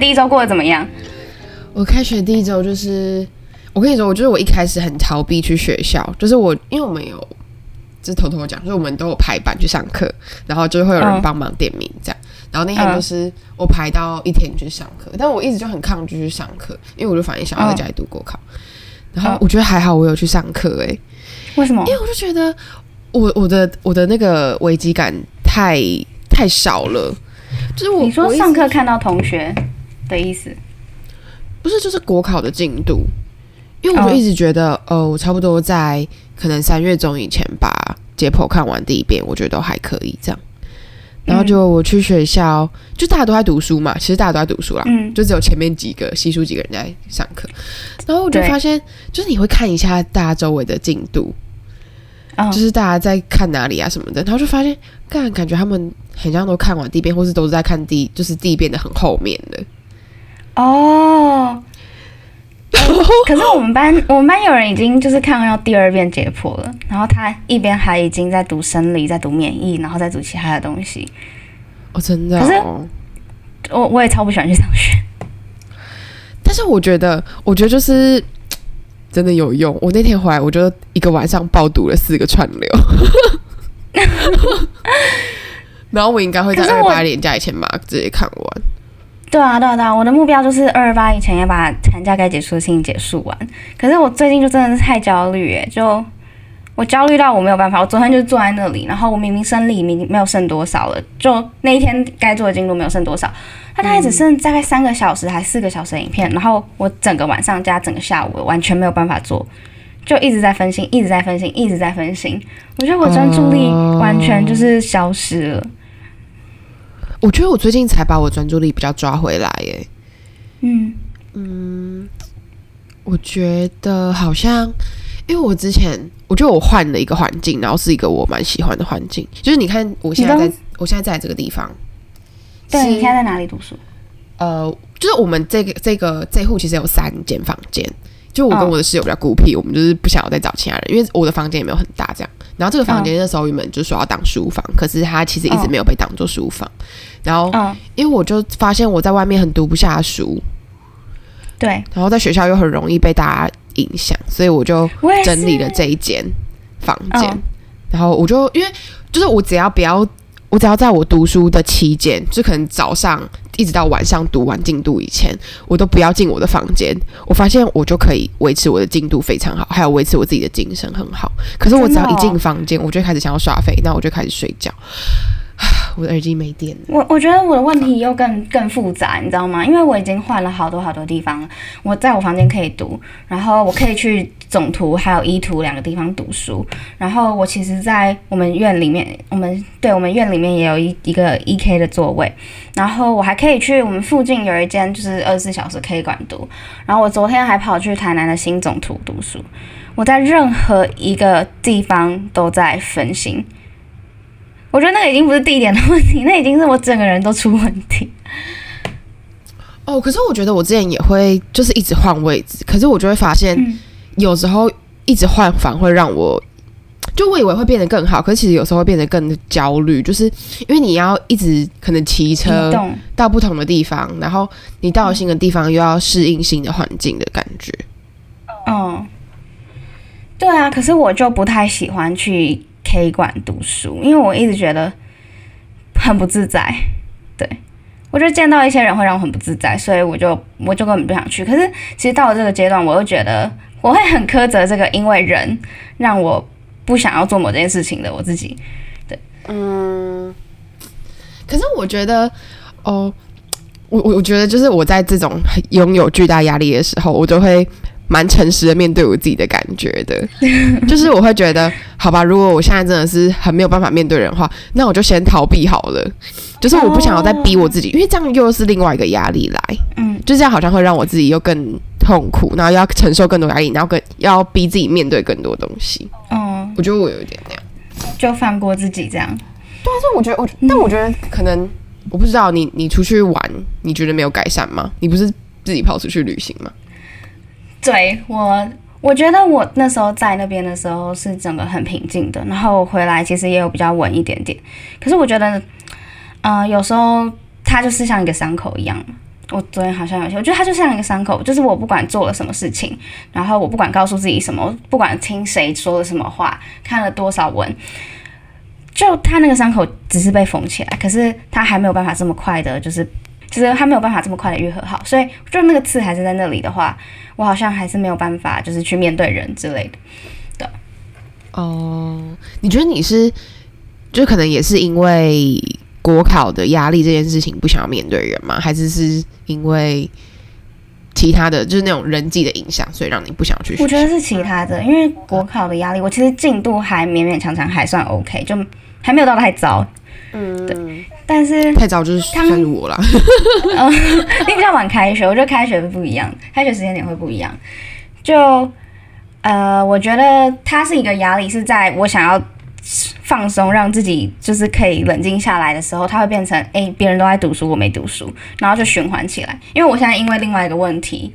第一周过得怎么样？我开学第一周就是，我跟你说，我就是我一开始很逃避去学校，就是我因为我们有，就是偷偷讲，就是我们都有排班去上课，然后就会有人嗯帮忙点名这样。然后那天就是我排到一天去上课，但我一直就很抗拒去上课，因为我就反正想要在家里读国考。然后嗯我觉得还好，我有去上课诶、为什么因？为我就觉得我我的我的那个危机感太太少了，就是我你说上课看到同学的意思？不是，就是国考的进度，因为我一直觉得，哦，我差不多在可能三月中以前把解剖看完第一遍，我觉得都还可以这样。然后就我去学校，就大家都在读书嘛，其实大家都在读书啦，嗯就只有前面几个稀疏几个人在上课。然后我就发现，就是你会看一下大家周围的进度，嗯就是大家在看哪里啊什么的，然后就发现，干感觉他们很像都看完第一遍，或是都是在看第就是第一遍的很后面的。哦。可是我们班，我们班有人已经就是看到第二遍解剖了，然后他一边还已经在读生理，在读免疫，然后再读其他的东西。哦，真的、可是哦。我我也超不喜欢去上学。但是我觉得，我觉得就是真的有用。我那天回来，我就一个晚上爆读了四个串流，然后我应该会在二八年假以前把它直接看完。对啊，对啊，对啊，我的目标就是二二八以前要把寒假该结束的事情结束完。可是我最近就真的是太焦虑耶，就我焦虑到我没有办法。我昨天就坐在那里，然后我明明生理明没有剩多少了，就那一天该做的进度没有剩多少，它大概只剩大概三个小时还四个小时的影片，然后我整个晚上加整个下午完全没有办法做。就一直在分心，一直在分心，一直在分心。我觉得我专注力完全就是消失了。我觉得我最近才把我专注力比较抓回来耶。嗯嗯，我觉得好像，因为我之前我觉得我换了一个环境，然后是一个我蛮喜欢的环境。就是你看，我现在在，我现在在这个地方，对，你现在在哪里读书？呃，就是我们这个这个这户其实有三间房间，就我跟嗯我的室友比较孤僻，我们就是不想要再找其他人，因为我的房间也没有很大这样。然后这个房间那时候原本就说要当书房，可是它其实一直没有被当做书房。然后嗯，因为我就发现我在外面很读不下书，对，然后在学校又很容易被大家影响，所以我就整理了这一间房间。嗯然后我就因为就是我只要不要，我只要在我读书的期间，就可能早上一直到晚上读完进度以前，我都不要进我的房间。我发现我就可以维持我的进度非常好，还有维持我自己的精神很好。可是我只要一进房间，我就开始想要耍废，那我就开始睡觉。我的耳机没电了。我我觉得我的问题又更更复杂，你知道吗？因为我已经换了好多好多地方。我在我房间可以读，然后我可以去总图还有一图两个地方读书。然后我其实，在我们院里面，我们对我们院里面也有一一个 E K 的座位。然后我还可以去我们附近有一间就是二十四小时 K 馆读。然后我昨天还跑去台南的新总图读书。我在任何一个地方都在分心。我觉得那个已经不是地点的问题，那已经是我整个人都出问题。哦，可是我觉得我之前也会就是一直换位置，可是我就会发现，嗯有时候一直换房会让我，就我以为会变得更好，可是其实有时候会变得更焦虑，就是因为你要一直可能骑车，到不同的地方，然后你到了新的地方又要适应新的环境的感觉。嗯，对啊，可是我就不太喜欢去 K 馆读书，因为我一直觉得很不自在。对我觉得见到一些人会让我很不自在，所以我就我就根本不想去。可是其实到了这个阶段，我又觉得我会很苛责这个因为人让我不想要做某件事情的我自己。对嗯，可是我觉得，哦，我我我觉得就是我在这种拥有巨大压力的时候，我就会蛮诚实的面对我自己的感觉的，就是我会觉得，好吧，如果我现在真的是很没有办法面对人的话，那我就先逃避好了。就是我不想要再逼我自己，因为这样又是另外一个压力来，嗯，就这样好像会让我自己又更痛苦，然后要承受更多压力，然后更要逼自己面对更多东西。嗯，我觉得我有一点那样。就放过自己这样。对啊但是我觉得我，但我觉得可能我不知道你你出去玩，你觉得没有改善吗？你不是自己跑出去旅行吗？对我，我觉得我那时候在那边的时候是整个很平静的，然后回来其实也有比较稳一点点。可是我觉得，呃，有时候它就是像一个伤口一样。我昨天好像有些，我觉得它就像一个伤口，就是我不管做了什么事情，然后我不管告诉自己什么，不管听谁说了什么话，看了多少文，就它那个伤口只是被缝起来，可是它还没有办法这么快的，就是就是它没有办法这么快的愈合好。所以，就那个刺还是在那里的话，我好像还是没有办法，就是去面对人之类的。对。哦，你觉得你是，就可能也是因为国考的压力这件事情不想要面对人吗？还是是因为其他的就是那种人际的影响，所以让你不想去？我觉得是其他的，因为国考的压力，我其实进度还勉勉强强还算 OK，就还没有到太糟。嗯，对。但是太早就是算我了。嗯，你比较晚开学，我觉得开学不一样，开学时间点会不一样。就呃，我觉得它是一个压力，是在我想要放松，让自己就是可以冷静下来的时候，它会变成哎，别人都在读书，我没读书，然后就循环起来。因为我现在因为另外一个问题，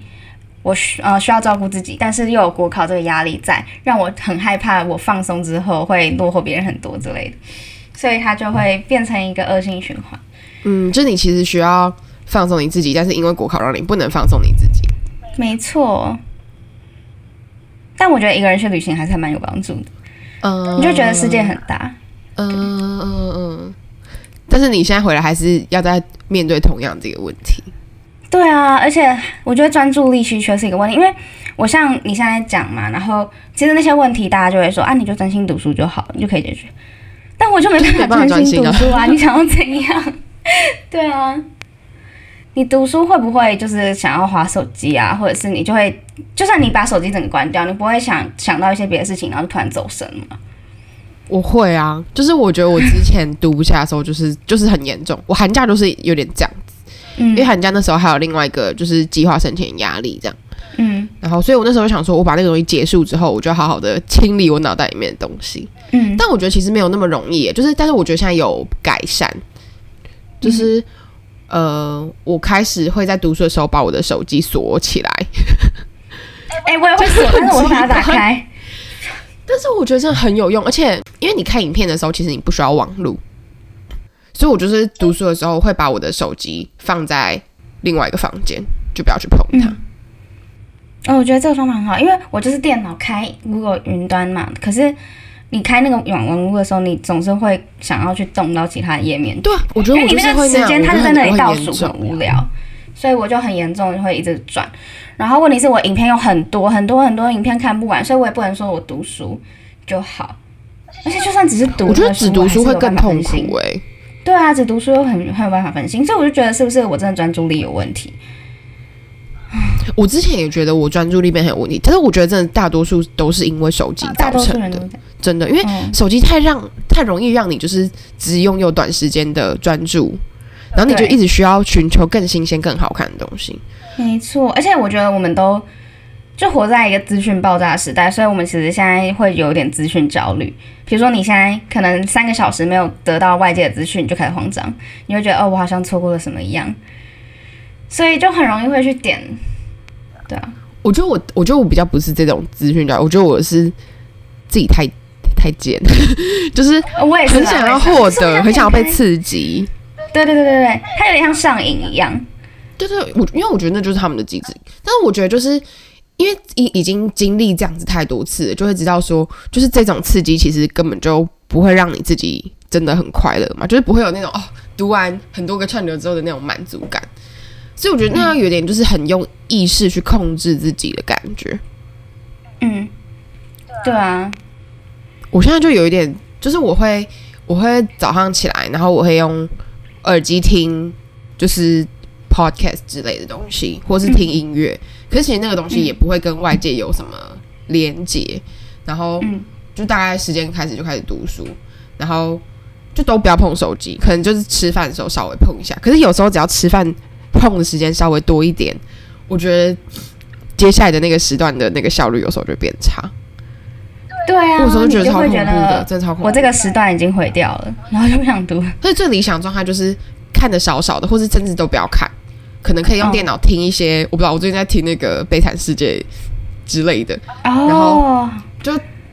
我需呃需要照顾自己，但是又有国考这个压力在，让我很害怕，我放松之后会落后别人很多之类的。所以它就会变成一个恶性循环。嗯，就是你其实需要放松你自己，但是因为国考让你不能放松你自己。没错。但我觉得一个人去旅行还是蛮有帮助的。嗯。你就觉得世界很大。嗯嗯嗯。但是你现在回来还是要在面对同样这个问题。对啊，而且我觉得专注力稀缺是一个问题，因为我像你现在讲嘛，然后其实那些问题大家就会说啊，你就专心读书就好，你就可以解决。但我就没办法 专心读书啊！你想要怎样？对啊，你读书会不会就是想要划手机啊？或者是你就会，就算你把手机整个关掉，你不会想想到一些别的事情，然后突然走神吗？我会啊，就是我觉得我之前读不下的时候，就是就是很严重。我寒假都是有点这样子，因为寒假那时候还有另外一个就是计划申请压力这样。嗯，然后所以我那时候想说，我把那个东西结束之后，我就好好的清理我脑袋里面的东西。嗯，但我觉得其实没有那么容易，就是但是我觉得现在有改善，就是呃，我开始会在读书的时候把我的手机锁起来。哎，我也会锁，但是我 把它打开。但是我觉得真的很有用，而且因为你看影片的时候，其实你不需要网络，所以我就是读书的时候会把我的手机放在另外一个房间，就不要去碰它。哦，我觉得这个方法很好，因为我就是电脑开 Google 云端嘛。可是你开那个网网络的时候，你总是会想要去动到其他的页面。对，我觉得因为你那个时间它是在那里倒数，很无聊，所以我就很严重，会一直转。然后问题是我影片有很多很多很多影片看不完，所以我也不能说我读书就好。而且就算只是读，我觉得只读书会更痛苦哎。对啊，只读书又很很有办法分心，所以我就觉得是不是我真的专注力有问题？我之前也觉得我专注力变很有问题，但是我觉得真的大多数都是因为手机造成的，真的，因为手机太让太容易让你就是只拥有短时间的专注，然后你就一直需要寻求更新鲜、更好看的东西。没错，而且我觉得我们都就活在一个资讯爆炸时代，所以我们其实现在会有点资讯焦虑。比如说你现在可能三个小时没有得到外界的资讯，你就开始慌张，你会觉得哦，我好像错过了什么一样，所以就很容易会去点。对啊，我觉得我，我觉得我比较不是这种资讯家，我觉得我是自己太太贱，就是我也是很想要获得，很想要被刺激。对对对对对，它有点像上瘾一样。对对，我因为我觉得那就是他们的机制，但是我觉得就是因为已已经经历这样子太多次，就会知道说，就是这种刺激其实根本就不会让你自己真的很快乐嘛，就是不会有那种哦，读完很多个串流之后的那种满足感。所以我觉得那样有点就是很用意识去控制自己的感觉。嗯，对啊。我现在就有一点，就是我会我会早上起来，然后我会用耳机听，就是 podcast 之类的东西，或是听音乐。可是其实那个东西也不会跟外界有什么连接。然后就大概时间开始就开始读书，然后就都不要碰手机，可能就是吃饭的时候稍微碰一下。可是有时候只要吃饭。碰的时间稍微多一点，我觉得接下来的那个时段的那个效率有时候就变差。对啊，有时候觉得超恐怖的，真的超恐怖。我这个时段已经毁掉了，然后就不想读。所以最理想状态就是看的少少的，或是甚至都不要看，可能可以用电脑听一些。我不知道，我最近在听那个《悲惨世界》之类的，哦，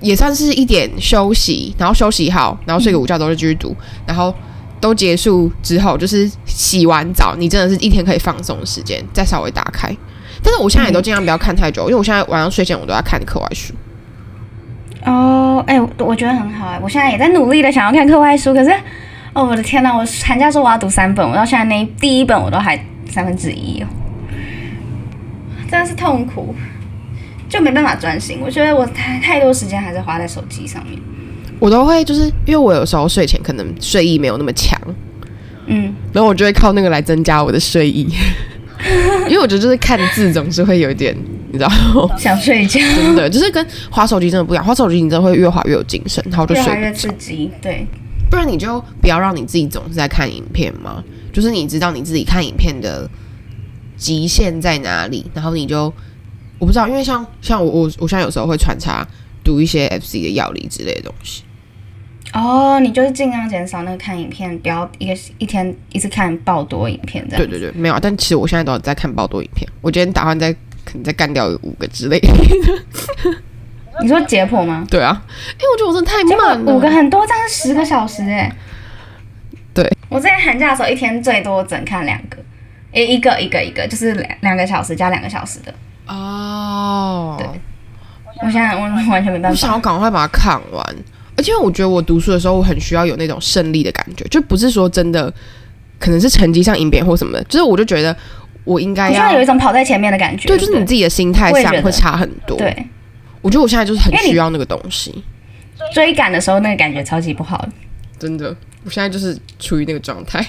也算是一点休息，然后休息好，然后睡个午觉都是继续读，然后都结束之后，就是洗完澡，你真的是一天可以放松的时间，再稍微打开。但是我现在也都尽量不要看太久，因为我现在晚上睡前我都要看课外书。哦，哎、我我觉得很好哎、我现在也在努力的想要看课外书，可是，哦，我的天呐，我寒假说我要读三本，我到现在那第一本我都还三分之一哦，真的是痛苦，就没办法专心。我觉得我太太多时间还是花在手机上面。我都会就是因为我有时候睡前可能睡意没有那么强，嗯，然后我就会靠那个来增加我的睡意，因为我觉得就是看字总是会有一点，你知道，想睡觉，真的就是跟滑手机真的不一样，滑手机你真的会越滑越有精神，然后就睡越来越刺。激。对，不然你就不要让你自己总是在看影片嘛，就是你知道你自己看影片的极限在哪里，然后你就我不知道，因为像像我我我现在有时候会穿插读一些 FC 的药理之类的东西，哦，你就是尽量减少那个看影片，不要一个一天一直看爆多影片这样。对对对，没有啊，但其实我现在都有在看爆多影片，我今天打算再可能再干掉五个之类的，你说解剖吗？对啊，因为我觉得我真的太慢了，五个很多，这样是十个小时哎。对，我之前寒假的时候，一天最多只能看两个，诶，一个一个一个，就是两两个小时加两个小时的。哦，对。我现在我完全没办法。我想要。赶快把它看完，而且我觉得我读书的时候，我很需要有那种胜利的感觉，就不是说真的，可能是成绩上赢别人或什么的，就是我就觉得我应该要有一种跑在前面的感觉。对，就是你自己的心态上会差很多。，对我觉得我现在就是很需要那个东西，追赶的时候，那个感觉超级不好的。真的，我现在就是处于那个状态。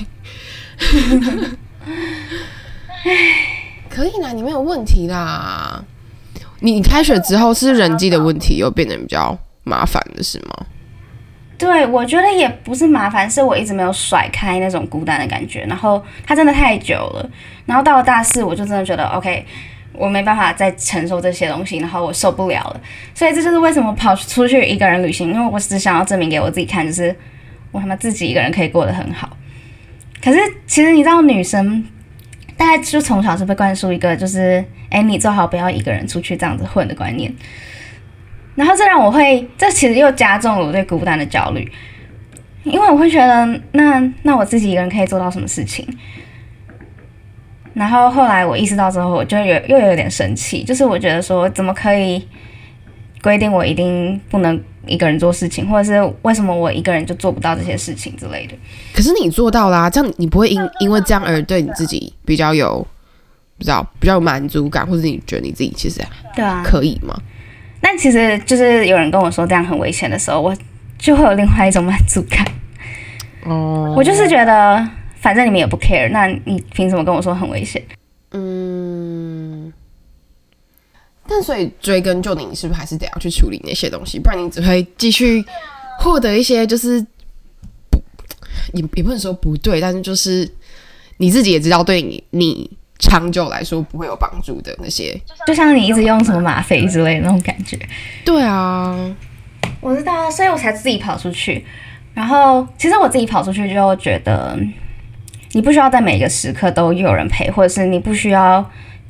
可以啦，你没有问题啦。你你开学之后是人际的问题又变得比较麻烦的是吗？对，我觉得也不是麻烦，是我一直没有甩开那种孤单的感觉，然后它真的太久了，然后到了大四，我就真的觉得 OK，我没办法再承受这些东西，然后我受不了了，所以这就是为什么跑出去一个人旅行，因为我只想要证明给我自己看，就是我他妈自己一个人可以过得很好。可是其实你知道，女生大概就从小是被灌输一个就是，哎，你最好不要一个人出去这样子混的观念。然后这让我会，这其实又加重了我对孤单的焦虑，因为我会觉得，那那我自己一个人可以做到什么事情？然后后来我意识到之后，我就有又有点生气，就是我觉得说，怎么可以规定我一定不能一个人做事情，或者是为什么我一个人就做不到这些事情之类的？可是你做到啦，这样你不会因因为这样而对你自己比较有不知道比较有满足感，或者你觉得你自己其实对啊，可以吗？但其实就是有人跟我说这样很危险的时候，我就会有另外一种满足感。哦，我就是觉得，反正你们也不 care，那你凭什么跟我说很危险？嗯，但所以追根究底，你是不是还是得要去处理那些东西？不然你只会继续获得一些就是不也也不能说不对，但是就是你自己也知道对你你长久来说不会有帮助的那些。就像你一直用什么吗啡之类的那种感觉。对啊，我知道啊，所以我才自己跑出去。然后，其实我自己跑出去就觉得，你不需要在每个时刻都有人陪，或者是你不需要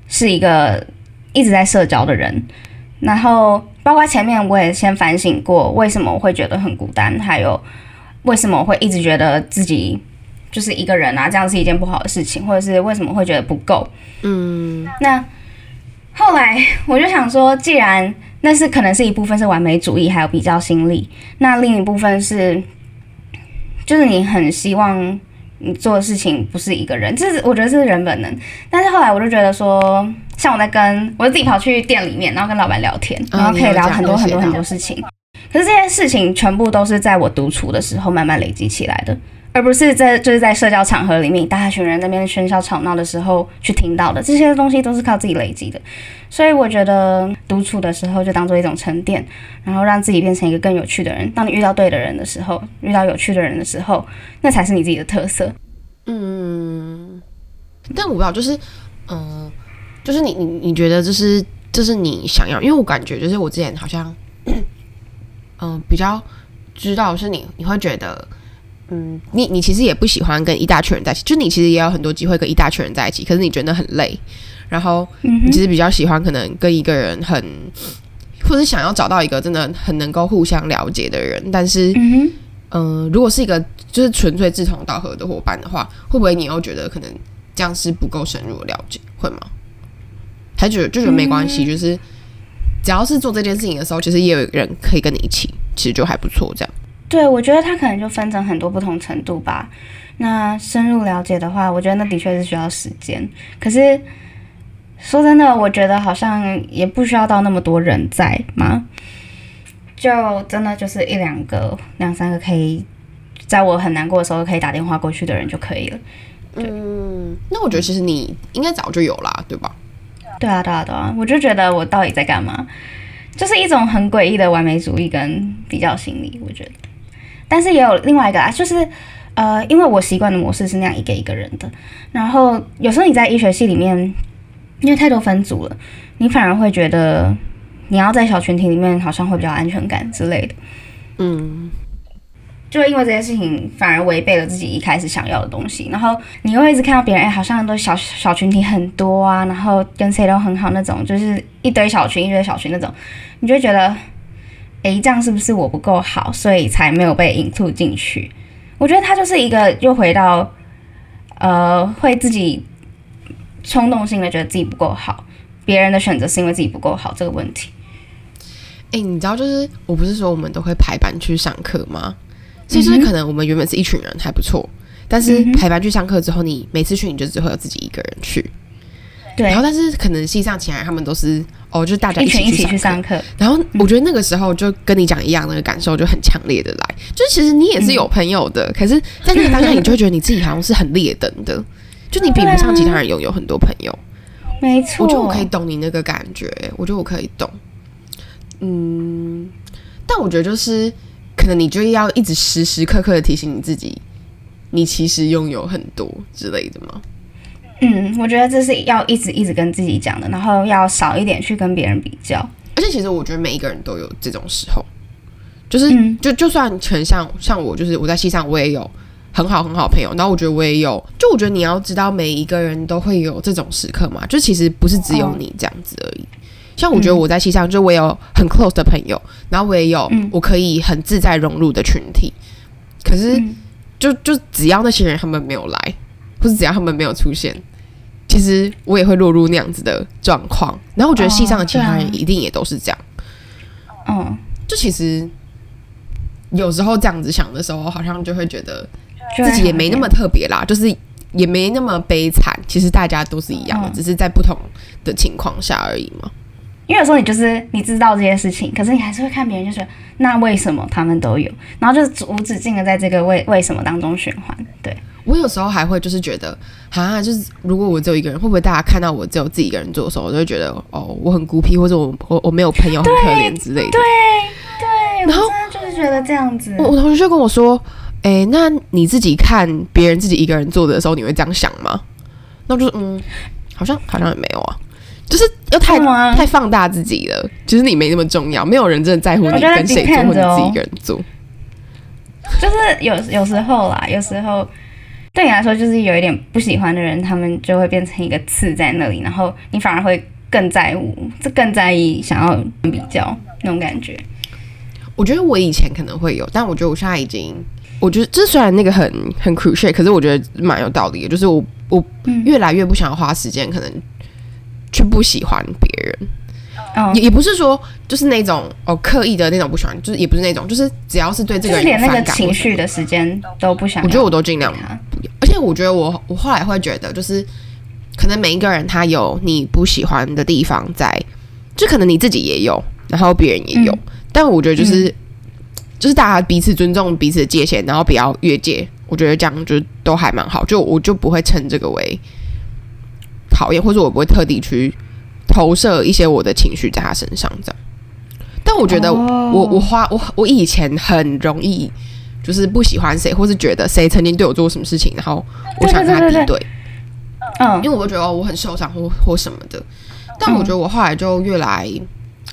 是一个一直在社交的人。然后，包括前面我也先反省过，为什么我会觉得很孤单，还有为什么我会一直觉得自己就是一个人啊，这样是一件不好的事情，或者是为什么会觉得不够。嗯，那后来我就想说，既然那是可能是一部分是完美主义，还有比较心理，那另一部分是，就是你很希望你做的事情不是一个人，这是我觉得是人本能。但是后来我就觉得说，像我在跟我自己跑去店里面，然后跟老板聊天，嗯然后可以聊很多很多很多事情。可是这些事情全部都是在我独处的时候慢慢累积起来的。而不是在就是在社交场合里面，大群人那边喧嚣吵闹的时候去听到的，这些东西都是靠自己累积的。所以我觉得独处的时候就当做一种沉淀，然后让自己变成一个更有趣的人。当你遇到对的人的时候，遇到有趣的人的时候，那才是你自己的特色。嗯，但我不知道，就是，嗯、就是你你你觉得这是这是你想要？因为我感觉就是我之前好像，嗯、比较知道是你你会觉得，嗯，你你其实也不喜欢跟一大群人在一起，就你其实也有很多机会跟一大群人在一起，可是你觉得很累，然后你其实比较喜欢可能跟一个人很，或者想要找到一个真的很能够互相了解的人，但是嗯如果是一个就是纯粹志同道合的伙伴的话，会不会你又觉得可能这样是不够深入的了解，会吗？还觉得就觉得没关系，就是只要是做这件事情的时候，其实也有人可以跟你一起，其实就还不错。这样，对，我觉得它可能就分成很多不同程度吧。那深入了解的话，我觉得那的确是需要时间。可是说真的，我觉得好像也不需要到那么多人在嘛，就真的就是一两个、两三个可以，在我很难过的时候可以打电话过去的人就可以了。嗯，那我觉得其实你应该早就有啦，对吧？对啊，对啊，对啊，我就觉得我到底在干嘛，就是一种很诡异的完美主义跟比较心理，我觉得。但是也有另外一个啊，就是呃，因为我习惯的模式是那样一个一个人的，然后有时候你在医学系里面，因为太多分组了，你反而会觉得你要在小群体里面好像会比较安全感之类的。嗯，就因为这件事情反而违背了自己一开始想要的东西，然后你又一直看到别人，哎，好像都小小群体很多啊，然后跟谁都很好那种，就是一堆小群一堆小群那种，你就会觉得，哎，这样是不是我不够好，所以才没有被引入进去？我觉得他就是一个又回到，呃，会自己冲动性的觉得自己不够好，别人的选择是因为自己不够好这个问题。诶、你知道，就是我不是说我们都会排班去上课吗？所以就是可能我们原本是一群人还不错，但是排班去上课之后，你每次去你就只会有自己一个人去，对然后但是可能系上起来他们都是哦，就是大家一起一起去上课。然后我觉得那个时候就跟你讲一样，那个感受就很强烈的来，就是其实你也是有朋友的，可是在那个当下，你就会觉得你自己好像是很劣等的，就你比不上其他人拥有很多朋友。没错，我觉得我可以懂你那个感觉，我觉得我可以懂。嗯，但我觉得就是可能你就要一直时时刻刻的提醒你自己，你其实拥有很多之类的吗？嗯，我觉得这是要一直一直跟自己讲的，然后要少一点去跟别人比较。而且其实我觉得每一个人都有这种时候，就是、嗯就就算全像像我，就是我在戏上我也有很好很好的朋友，然后我觉得我也有，就我觉得你要知道每一个人都会有这种时刻嘛，就其实不是只有哦你这样子而已。像我觉得我在戏上，就我也有很 close 的朋友，然后我也有嗯我可以很自在融入的群体，可是嗯就就只要那些人他们没有来，或是只要他们没有出现，其实我也会落入那样子的状况。然后我觉得戏上的其他人一定也都是这样。嗯，就其实有时候这样子想的时候，好像就会觉得自己也没那么特别啦，就是也没那么悲惨。其实大家都是一样的，嗯只是在不同的情况下而已嘛。因为有时候你就是你知道这些事情，可是你还是会看别人，就觉得那为什么他们都有，然后就是无止境的在这个为为什么当中循环。对，我有时候还会就是觉得，啊，就是如果我只有一个人，会不会大家看到我只有自己一个人做的时候，我就会觉得哦，我很孤僻，或者我我我没有朋友，很可怜之类的。对，对，然后就是觉得这样子。我我同学就跟我说，诶，那你自己看别人自己一个人做的时候，你会这样想吗？那我就嗯，好像好像也没有啊，就是又太太放大自己了。其实你没那么重要，没有人真的在乎你跟谁做或者自己哦一个人做。就是有有时候啦，有时候对你来说就是有一点不喜欢的人，他们就会变成一个刺在那里，然后你反而会更在乎，这更在意想要比较那种感觉。我觉得我以前可能会有，但我觉得我现在已经，我觉得这虽然那个很很 crucial，可是我觉得蛮有道理的。就是我我嗯越来越不想要花时间，可能去不喜欢别人。嗯。也，也不是说就是那种哦刻意的那种不喜欢，就是也不是那种，就是只要是对这个人有就是连那个情绪的时间都不想。我觉得我都尽量他。而且我觉得我我后来会觉得，就是可能每一个人他有你不喜欢的地方在，就可能你自己也有，然后别人也有，嗯。但我觉得就是、就是大家彼此尊重彼此的界限，然后不要越界，我觉得这样就都还蛮好，就我就不会称这个为讨厌，或者我不会特地去投射一些我的情绪在他身上这样。但我觉得哦。我、我花我我以前很容易就是不喜欢谁，或是觉得谁曾经对我做过什么事情，然后我想跟他敌对，嗯。因为我觉得哦我很受伤或或什么的。但我觉得我后来就越来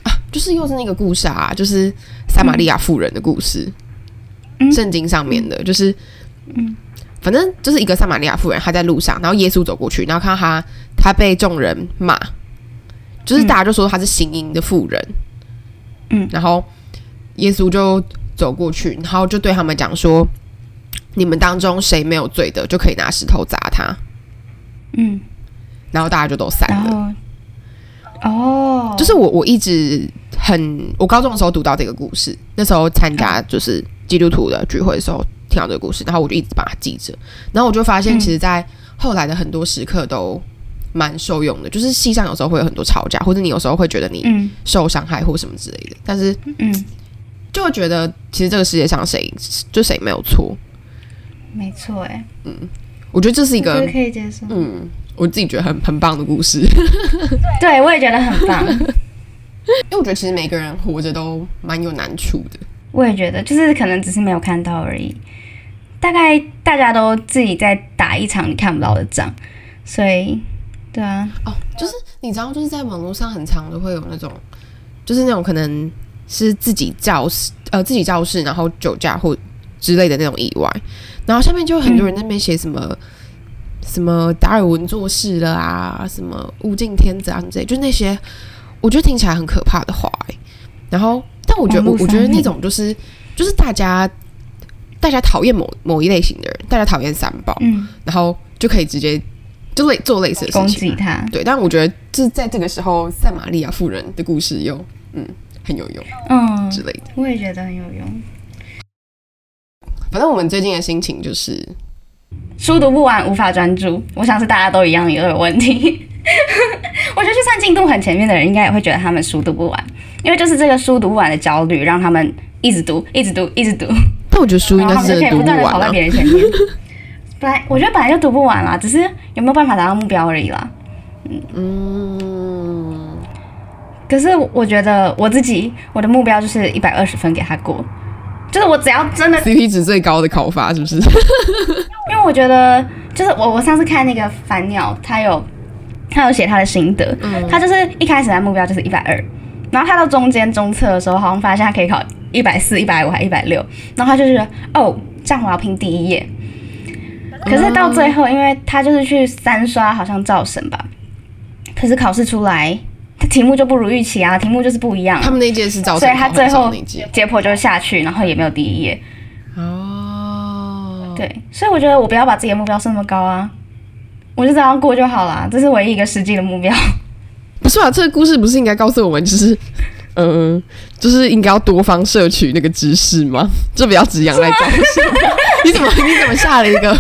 啊，就是又是那个故事啊，就是撒玛利亚妇人的故事，嗯。圣经上面的，就是嗯。反正就是一个撒玛利亚妇人，她在路上，然后耶稣走过去，然后看到她，她被众人骂，就是大家就说他是行淫的妇人，嗯。然后耶稣就走过去，然后就对他们讲说：“你们当中谁没有罪的，就可以拿石头砸他。嗯，”然后大家就都散了。哦，就是我我一直很，我高中的时候读到这个故事，那时候参加就是基督徒的聚会的时候听到这个故事，然后我就一直把它记着，然后我就发现，嗯。其实，在后来的很多时刻都蛮受用的，就是戏上有时候会有很多吵架，或者你有时候会觉得你嗯。受伤害或什么之类的，但是嗯，就会觉得其实这个世界上谁就谁没有错，没错，哎，嗯我觉得这是一个可以接受，嗯，我自己觉得很很棒的故事，对我也觉得很棒，因为我觉得其实每个人活着都蛮有难处的。我也觉得，就是可能只是没有看到而已。大概大家都自己在打一场你看不到的仗，所以，对啊，哦，就是你知道，就是在网络上很常都会有那种，就是那种可能是自己肇事，呃，自己肇事，然后酒驾或之类的那种意外，然后下面就有很多人在那边写什么、什么达尔文做事了啊，什么物竞天择啊之类，就那些我觉得听起来很可怕的话、欸，然后，但我觉得我觉得那种就是就是大家大家讨厌某某一类型的人，大家讨厌三宝，嗯，然后就可以直接就类做类似的攻事情。击他，对，但我觉得就是在这个时候，赛玛利亚妇人的故事又嗯很有用嗯之，类的。我也觉得很有用。反正我们最近的心情就是，书读不完，无法专注，我想是大家都一样有的问题。我觉得就算进度很前面的人，应该也会觉得他们书读不完，因为就是这个书读不完的焦虑，让他们一直读，一直读，一直读，但我觉得书应该是读不不断的跑到。别人前面。本来我觉得本来就读不完啦，只是有没有办法达到目标而已啦。嗯，可是我觉得我自己我的目标就是一百二十分给他过，就是我只要真的，CP 值最高的考法是不是？因为我觉得就是我我上次看那个凡鸟，他有他有写他的心得，嗯他就是一开始的目标就是一百二，然后他到中间中测的时候，好像发现他可以考一百四、一百五还一百六，然后他就觉得哦，这样我要拼第一页。可是到最后，因为他就是去三刷，好像造神吧，可是考试出来，他题目就不如预期啊，题目就是不一样，他们那一届是招所以他最后解剖就下去，然后也没有第一页。哦。对，所以我觉得我不要把自己的目标设那么高啊，我就这样过就好啦，这是唯一一个实际的目标。不是啊，这个故事不是应该告诉我们，就是，嗯、就是应该要多方摄取那个知识吗？就不要只仰赖招生。你怎么你怎么下了一个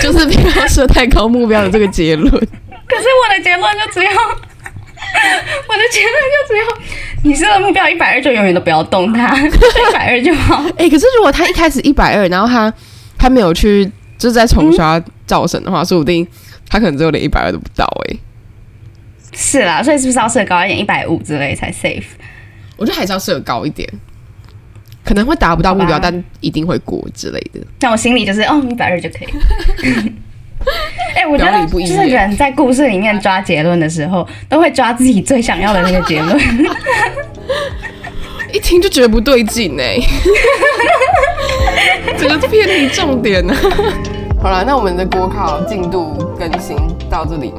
就是不要设太高目标的这个结论？可是我的结论就只有，我的结论就只有，你设的目标一百二就永远都不要动它，一百二就好。哎、可是如果他一开始一百二，然后他他没有去就是在重刷造神的话，说不定他可能只有连一百二都不到哎、是啦，所以是不是要设高一点，一百五之类才 safe？我觉得还是要设高一点，可能会达不到目标，但一定会过之类的。那我心里就是，哦，一百二就可以。哎、我觉表得就是人在故事里面抓结论的时候，都会抓自己最想要的那个结论。一听就觉得不对劲哎、整个偏离重点呢、好了，那我们的国考进度更新到这里。